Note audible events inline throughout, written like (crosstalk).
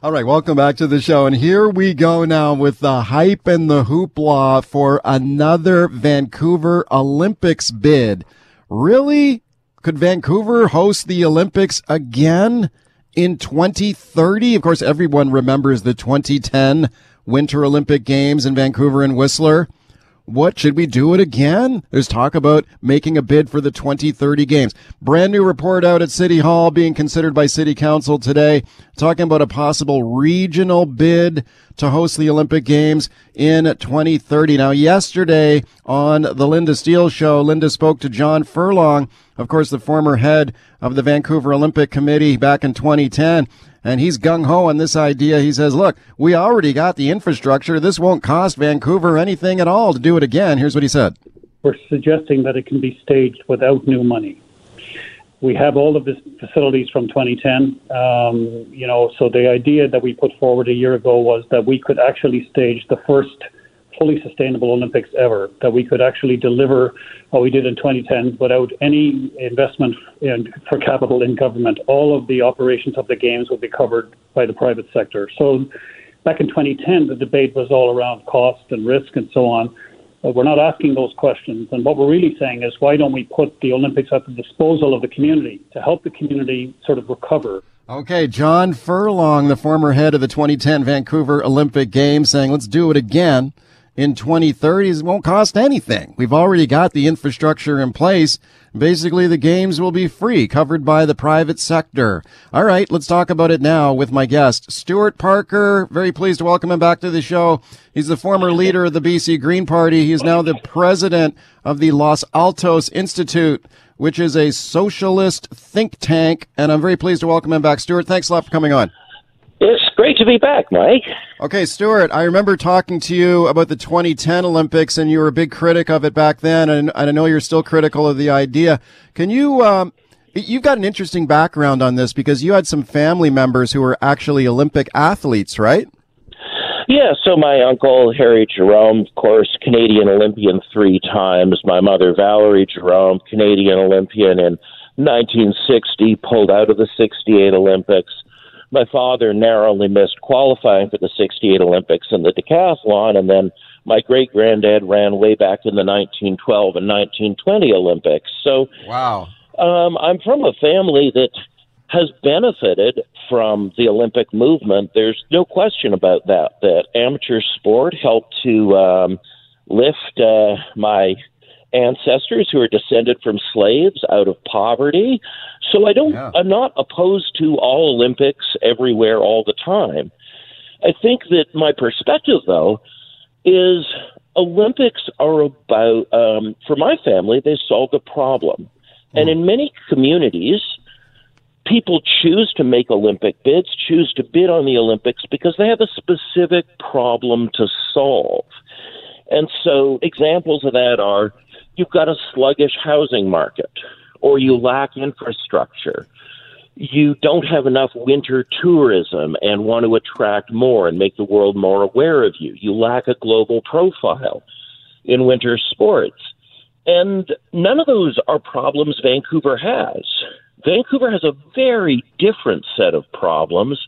All right, welcome back to the show. And here we go now with the hype and the hoopla for another Vancouver Olympics bid. Really? Could Vancouver host the Olympics again in 2030? Of course, everyone remembers the 2010 Winter Olympic Games in Vancouver and Whistler. What should we do it again? There's talk about making a bid for the 2030 games. Brand new report out at City Hall being considered by City Council today, talking about a possible regional bid to host the Olympic Games in 2030. Now, yesterday on the Linda Steele show, Linda spoke to John Furlong, of course, the former head of the Vancouver Olympic Committee back in 2010 and he's gung ho on this idea. He says, look, we already got the infrastructure. This won't cost Vancouver anything at all to do it again. Here's what he said. We're suggesting that it can be staged without new money. We have all of the facilities from 2010. Um, you know, so the idea that we put forward a year ago was that we could actually stage the first fully sustainable Olympics ever, that we could actually deliver what we did in 2010 without any investment in, for capital in government. All of the operations of the Games would be covered by the private sector. So back in 2010, the debate was all around cost and risk and so on. But we're not asking those questions. And what we're really saying is why don't we put the Olympics at the disposal of the community to help the community sort of recover? Okay, John Furlong, the former head of the 2010 Vancouver Olympic Games, saying, let's do it again in 2030 it won't cost anything. We've already got the infrastructure in place. Basically, the games will be free, covered by the private sector. All right, let's talk about it now with my guest, Stuart Parker. Very pleased to welcome him back to the show. He's the former leader of the BC Green Party. He is now the president of the Los Altos Institute, which is a socialist think tank. And I'm very pleased to welcome him back. Stuart, thanks a lot for coming on. It's great to be back, Mike. Okay, Stuart, I remember talking to you about the 2010 Olympics, and you were a big critic of it back then, and, I know you're still critical of the idea. Can you, um, you've got an interesting background on this because you had some family members who were actually Olympic athletes, right? Yeah, so my uncle, Harry Jerome, of course, Canadian Olympian three times. My mother, Valerie Jerome, Canadian Olympian in 1960, pulled out of the 68 Olympics my father narrowly missed qualifying for the 68 Olympics in the decathlon, and then my great granddad ran way back in the 1912 and 1920 Olympics. So, wow. Um, I'm from a family that has benefited from the Olympic movement. There's no question about that. That amateur sport helped to um, lift uh, my ancestors who are descended from slaves out of poverty. So I don't yeah. I'm not opposed to all Olympics everywhere all the time. I think that my perspective though is Olympics are about um, for my family they solve a problem. Mm. And in many communities people choose to make Olympic bids, choose to bid on the Olympics because they have a specific problem to solve. And so examples of that are you've got a sluggish housing market or you lack infrastructure. You don't have enough winter tourism and want to attract more and make the world more aware of you. You lack a global profile in winter sports. And none of those are problems Vancouver has. Vancouver has a very different set of problems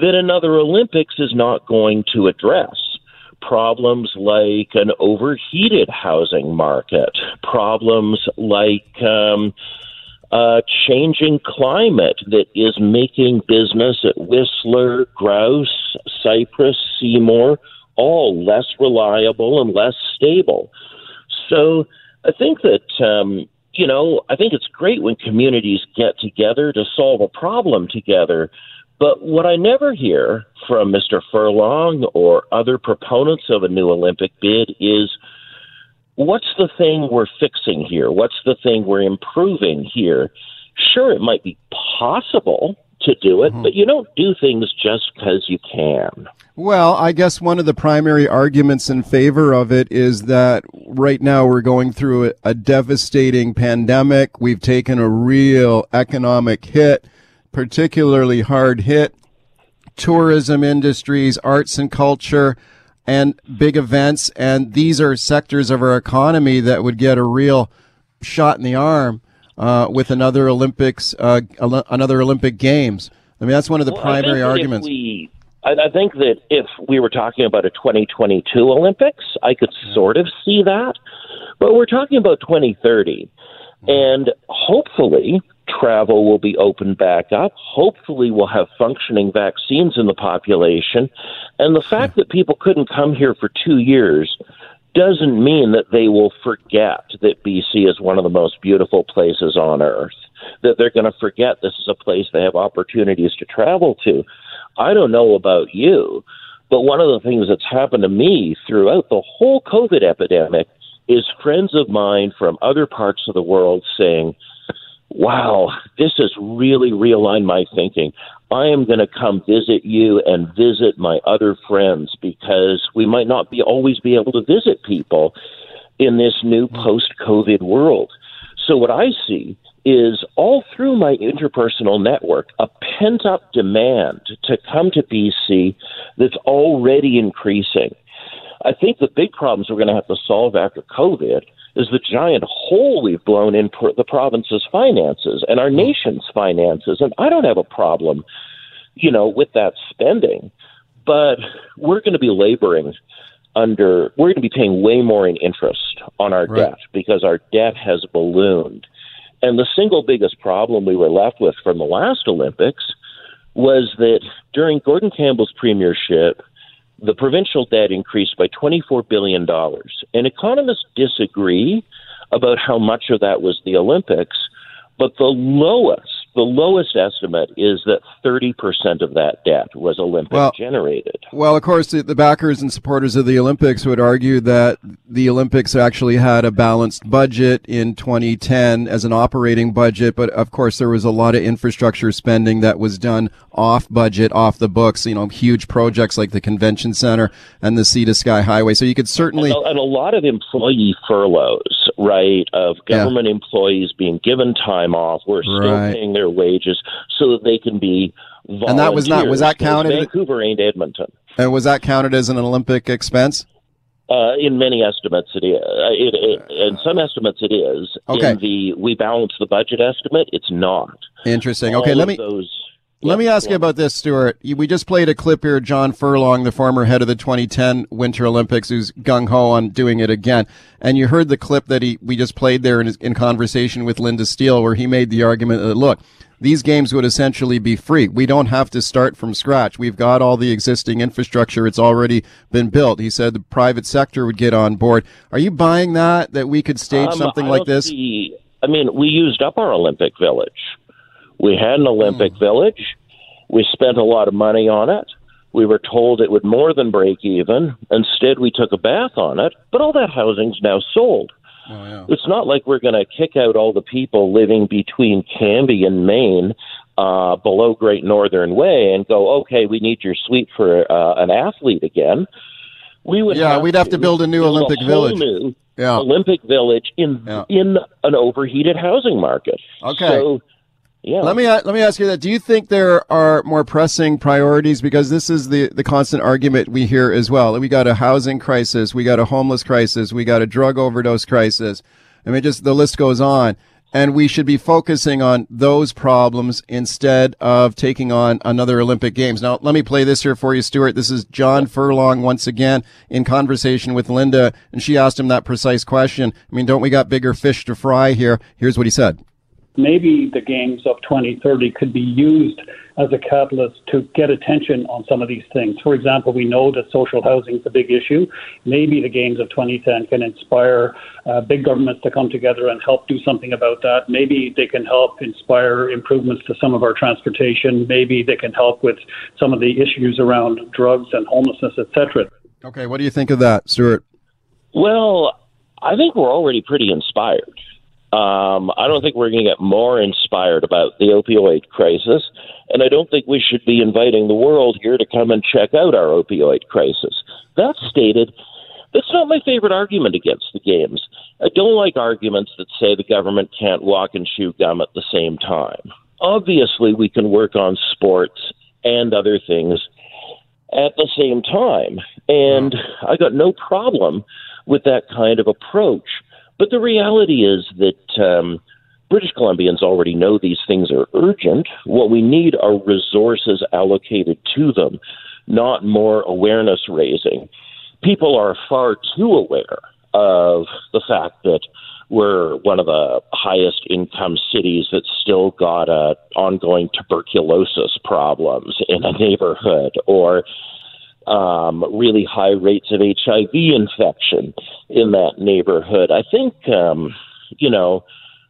that another Olympics is not going to address problems like an overheated housing market, problems like um, a changing climate that is making business at Whistler, Grouse, Cypress, Seymour all less reliable and less stable. So I think that. Um, you know, I think it's great when communities get together to solve a problem together, but what I never hear from Mr. Furlong or other proponents of a new Olympic bid is what's the thing we're fixing here? What's the thing we're improving here? Sure, it might be possible to do it, mm-hmm. but you don't do things just because you can. Well, I guess one of the primary arguments in favor of it is that right now we're going through a, a devastating pandemic. We've taken a real economic hit particularly hard hit tourism industries, arts and culture, and big events. And these are sectors of our economy that would get a real shot in the arm uh, with another Olympics, uh, another Olympic Games. I mean, that's one of the Well, primary I think that if arguments. we- I, I think that if we were talking about a 2022 Olympics, I could sort of see that. But we're talking about 2030. And hopefully, travel will be opened back up. Hopefully, we'll have functioning vaccines in the population. And the fact that people couldn't come here for two years doesn't mean that they will forget that BC is one of the most beautiful places on earth, that they're going to forget this is a place they have opportunities to travel to. I don't know about you, but one of the things that's happened to me throughout the whole COVID epidemic is friends of mine from other parts of the world saying, wow, this has really realigned my thinking. I am going to come visit you and visit my other friends because we might not be always be able to visit people in this new mm-hmm. post COVID world. So what I see is all through my interpersonal network a pent up demand to come to BC that's already increasing. I think the big problems we're going to have to solve after COVID is the giant hole we've blown in the province's finances and our mm-hmm. nation's finances. And I don't have a problem, you know, with that spending, but we're going to be laboring under, we're going to be paying way more in interest on our Right. debt because our debt has ballooned. And the single biggest problem we were left with from the last Olympics was that during Gordon Campbell's premiership, the provincial debt increased by $24 billion. And economists disagree about how much of that was the Olympics, but the lowest, the lowest estimate is that 30% of that debt was Olympic Well- generated. Well, of course, the, the backers and supporters of the Olympics would argue that the Olympics actually had a balanced budget in 2010 as an operating budget, but of course, there was a lot of infrastructure spending that was done off budget, off the books. You know, huge projects like the convention center and the Sea to Sky Highway. So you could certainly. and a, and a lot of employee furloughs, right, of Yeah. government employees being given time off. We're still Right. paying their wages so that they can be volunteers. And that was not- was that counted? Vancouver ain't Edmonton. And was that counted as an Olympic expense? Uh, in many estimates, it is. Uh, it, it, in some estimates, it is. Okay. In the we balance the budget estimate, it's not. Interesting. Okay, All let me. Those, Let me ask you about this, Stuart. We just played a clip here. John Furlong, the former head of the 2010 Winter Olympics, who's gung ho on doing it again. And you heard the clip that he we just played there in, his, in conversation with Linda Steele, where he made the argument that look, these games would essentially be free. We don't have to start from scratch. We've got all the existing infrastructure. It's already been built. He said the private sector would get on board. Are you buying that? That we could stage Um, something I like this? see- I mean, we used up our Olympic Village. We had an. Olympic Village. We spent a lot of money on it. We were told it would more than break even. Instead, we took a bath on it. But all that housing's now sold. Oh, yeah. It's not like we're going to kick out all the people living between Cambie and Main uh, below Great Northern Way and go, okay, we need your suite for uh, an athlete again. We would Yeah, have we'd have to build a new Olympic whole Village. New Yeah. Olympic Village in Yeah. in an overheated housing market. Okay. So, yeah. Let me uh, let me ask you that. Do you think there are more pressing priorities because this is the the constant argument we hear as well. We got a housing crisis, we got a homeless crisis, we got a drug overdose crisis. I mean, just the list goes on. And we should be focusing on those problems instead of taking on another Olympic Games. Now, let me play this here for you, Stuart. This is John Furlong once again in conversation with Linda, and she asked him that precise question. I mean, don't we got bigger fish to fry here? Here's what he said. Maybe the games of 2030 could be used as a catalyst to get attention on some of these things. For example, we know that social housing is a big issue. Maybe the games of 2010 can inspire uh, big governments to come together and help do something about that. Maybe they can help inspire improvements to some of our transportation. Maybe they can help with some of the issues around drugs and homelessness, etc. Okay, what do you think of that, Stuart? Well, I think we're already pretty inspired. Um, I don't think we're going to get more inspired about the opioid crisis, and I don't think we should be inviting the world here to come and check out our opioid crisis. That stated, that's not my favorite argument against the games. I don't like arguments that say the government can't walk and chew gum at the same time. Obviously, we can work on sports and other things at the same time, and I got no problem with that kind of approach. But the reality is that um, British Columbians already know these things are urgent. What we need are resources allocated to them, not more awareness raising. People are far too aware of the fact that we're one of the highest income cities that's still got uh, ongoing tuberculosis problems in a neighborhood or um, really high rates of HIV infection in that neighborhood. I think, um, you know,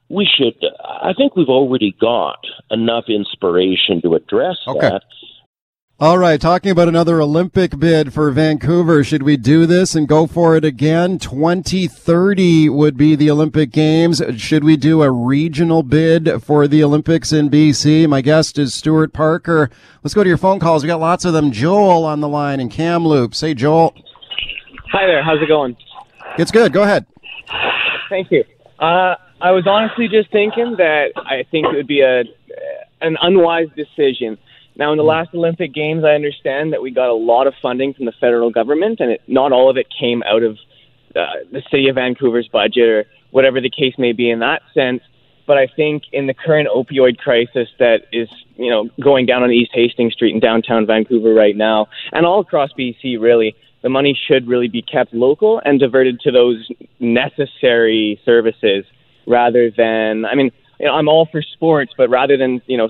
we should, I think we've already got enough inspiration to address okay. that. All right, talking about another Olympic bid for Vancouver. Should we do this and go for it again? 2030 would be the Olympic Games. Should we do a regional bid for the Olympics in BC? My guest is Stuart Parker. Let's go to your phone calls. We got lots of them. Joel on the line in Kamloops. Hey, Joel. Hi there. How's it going? It's good. Go ahead. Thank you. Uh, I was honestly just thinking that I think it would be a an unwise decision now, in the last Olympic Games, I understand that we got a lot of funding from the federal government, and it, not all of it came out of uh, the city of Vancouver's budget or whatever the case may be in that sense. But I think in the current opioid crisis that is, you know, going down on East Hastings Street in downtown Vancouver right now, and all across BC, really, the money should really be kept local and diverted to those necessary services rather than, I mean, you know, I'm all for sports, but rather than, you know,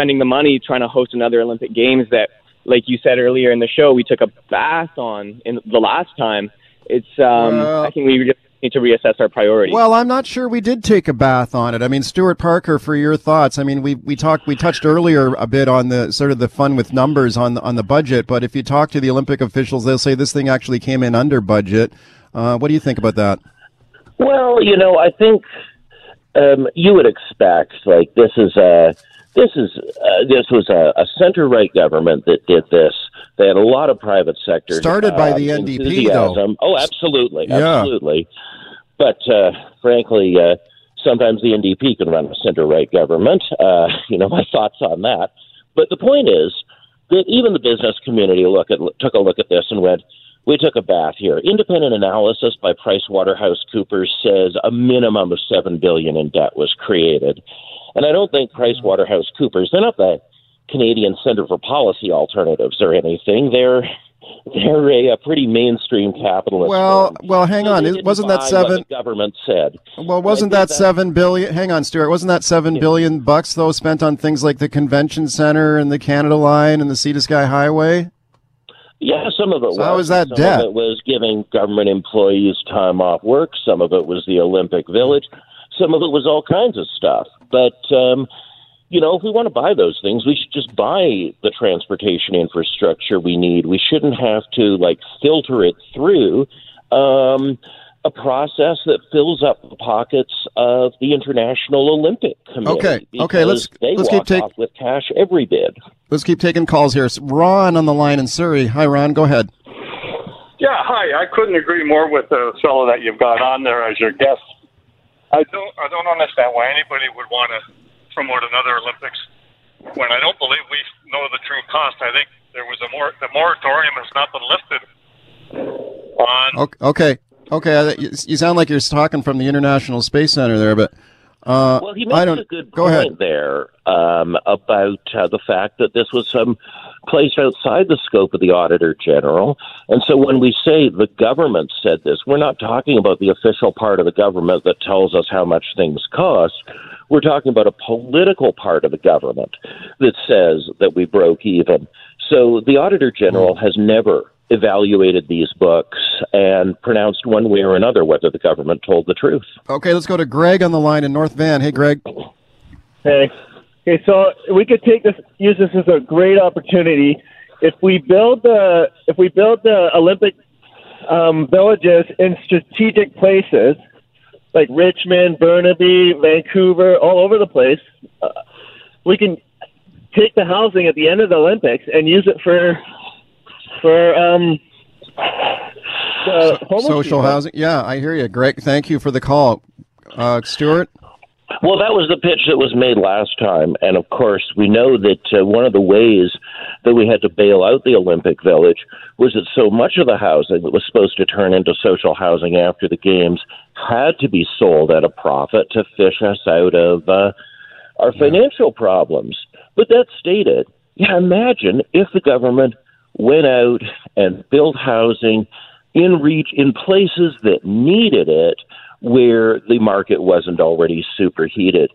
spending the money trying to host another Olympic Games that, like you said earlier in the show, we took a bath on in the last time. It's um, well, I think we just need to reassess our priorities. Well, I'm not sure we did take a bath on it. I mean, Stuart Parker, for your thoughts. I mean, we we talked we touched earlier a bit on the sort of the fun with numbers on the, on the budget, but if you talk to the Olympic officials, they'll say this thing actually came in under budget. Uh, what do you think about that? Well, you know, I think um, you would expect like this is a this is uh, this was a, a center right government that did this. They had a lot of private sector started by the um, NDP, though. Oh, absolutely, yeah. absolutely. But uh, frankly, uh, sometimes the NDP can run a center right government. Uh, (laughs) you know, my thoughts on that. But the point is that even the business community look at took a look at this and went, we took a bath here. Independent analysis by PricewaterhouseCoopers says a minimum of seven billion in debt was created. And I don't think PricewaterhouseCoopers, they're not the Canadian Center for Policy Alternatives or anything. They're (laughs) they're a, a pretty mainstream capitalist. Well, firm. well, hang on. It, wasn't that seven? government said. Well, wasn't that, that, seven billion? Hang on, Stuart. Wasn't that seven yeah. billion bucks though spent on things like the convention center and the Canada Line and the Sea to Sky Highway? Yeah, some of it so was. How was that some debt? Of it was giving government employees time off work. Some of it was the Olympic Village. Some of it was all kinds of stuff. But um, you know, if we want to buy those things, we should just buy the transportation infrastructure we need. We shouldn't have to like filter it through um, a process that fills up the pockets of the International Olympic Committee. Okay, okay, let's they let's keep taking with cash every bid. Let's keep taking calls here. Ron on the line in Surrey. Hi, Ron. Go ahead. Yeah, hi. I couldn't agree more with the fellow that you've got on there as your guest I don't I don't understand why anybody would want to promote another Olympics when I don't believe we know the true cost. I think there was a more the moratorium has not been lifted on. Okay, okay. Uh, you sound like you're talking from the International Space Center there, but. Uh, well, he makes a good Go point there um, about uh, the fact that this was some place outside the scope of the Auditor General. And so when we say the government said this, we're not talking about the official part of the government that tells us how much things cost. We're talking about a political part of the government that says that we broke even. So the Auditor General has never evaluated these books and pronounced one way or another whether the government told the truth. Okay, let's go to Greg on the line in North Van. Hey, Greg. Hey. Okay, so we could take this, use this as a great opportunity. If we build the, if we build the Olympic um, villages in strategic places like Richmond, Burnaby, Vancouver, all over the place, uh, we can take the housing at the end of the Olympics and use it for for um, social people. housing. Yeah, I hear you, Greg. Thank you for the call, uh, Stuart. Well, that was the pitch that was made last time. And of course, we know that uh, one of the ways that we had to bail out the Olympic Village was that so much of the housing that was supposed to turn into social housing after the Games had to be sold at a profit to fish us out of uh, our financial problems. But that stated, yeah, imagine if the government went out and built housing in reach in places that needed it where the market wasn't already superheated.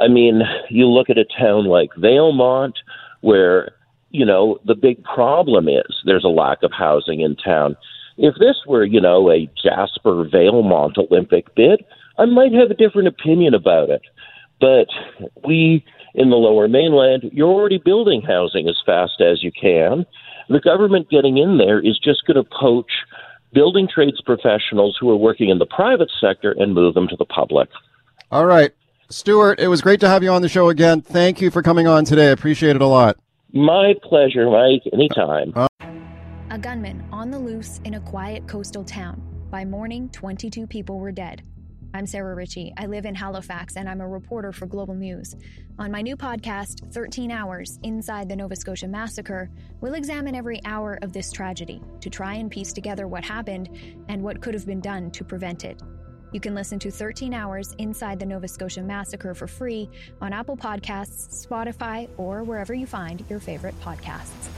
I mean, you look at a town like Valemount, where, you know, the big problem is there's a lack of housing in town. If this were, you know, a Jasper Valemount Olympic bid, I might have a different opinion about it. But we in the lower mainland, you're already building housing as fast as you can. The government getting in there is just going to poach building trades professionals who are working in the private sector and move them to the public. All right. Stuart, it was great to have you on the show again. Thank you for coming on today. I appreciate it a lot. My pleasure, Mike. Anytime. Uh- a gunman on the loose in a quiet coastal town. By morning, 22 people were dead. I'm Sarah Ritchie. I live in Halifax and I'm a reporter for Global News. On my new podcast, 13 Hours Inside the Nova Scotia Massacre, we'll examine every hour of this tragedy to try and piece together what happened and what could have been done to prevent it. You can listen to 13 Hours Inside the Nova Scotia Massacre for free on Apple Podcasts, Spotify, or wherever you find your favorite podcasts.